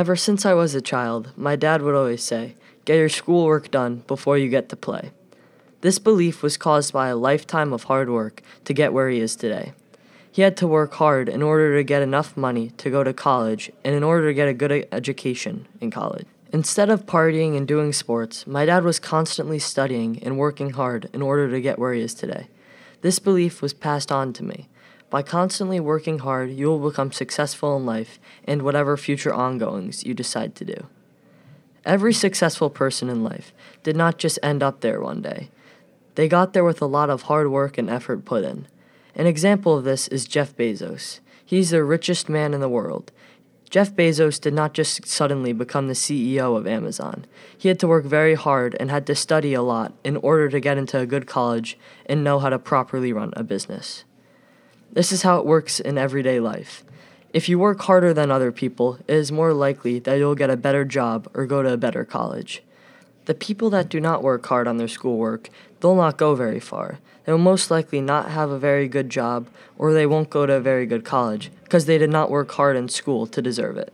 Ever since I was a child, my dad would always say, Get your schoolwork done before you get to play. This belief was caused by a lifetime of hard work to get where he is today. He had to work hard in order to get enough money to go to college and in order to get a good education in college. Instead of partying and doing sports, my dad was constantly studying and working hard in order to get where he is today. This belief was passed on to me. By constantly working hard, you will become successful in life and whatever future ongoings you decide to do. Every successful person in life did not just end up there one day. They got there with a lot of hard work and effort put in. An example of this is Jeff Bezos. He's the richest man in the world. Jeff Bezos did not just suddenly become the CEO of Amazon. He had to work very hard and had to study a lot in order to get into a good college and know how to properly run a business. This is how it works in everyday life. If you work harder than other people, it is more likely that you'll get a better job or go to a better college. The people that do not work hard on their schoolwork, they'll not go very far. They will most likely not have a very good job or they won't go to a very good college because they did not work hard in school to deserve it.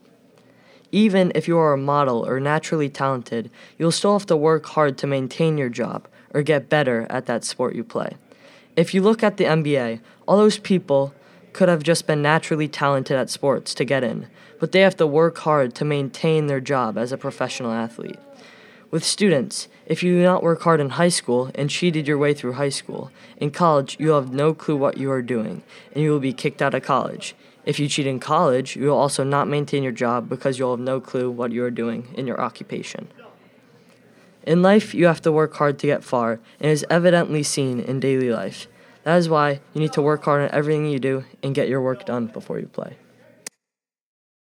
Even if you are a model or naturally talented, you'll still have to work hard to maintain your job or get better at that sport you play. If you look at the NBA, all those people could have just been naturally talented at sports to get in, but they have to work hard to maintain their job as a professional athlete. With students, if you do not work hard in high school and cheated your way through high school, in college you will have no clue what you are doing, and you will be kicked out of college. If you cheat in college, you will also not maintain your job because you'll have no clue what you are doing in your occupation. In life, you have to work hard to get far, and is evidently seen in daily life. That is why you need to work hard on everything you do and get your work done before you play.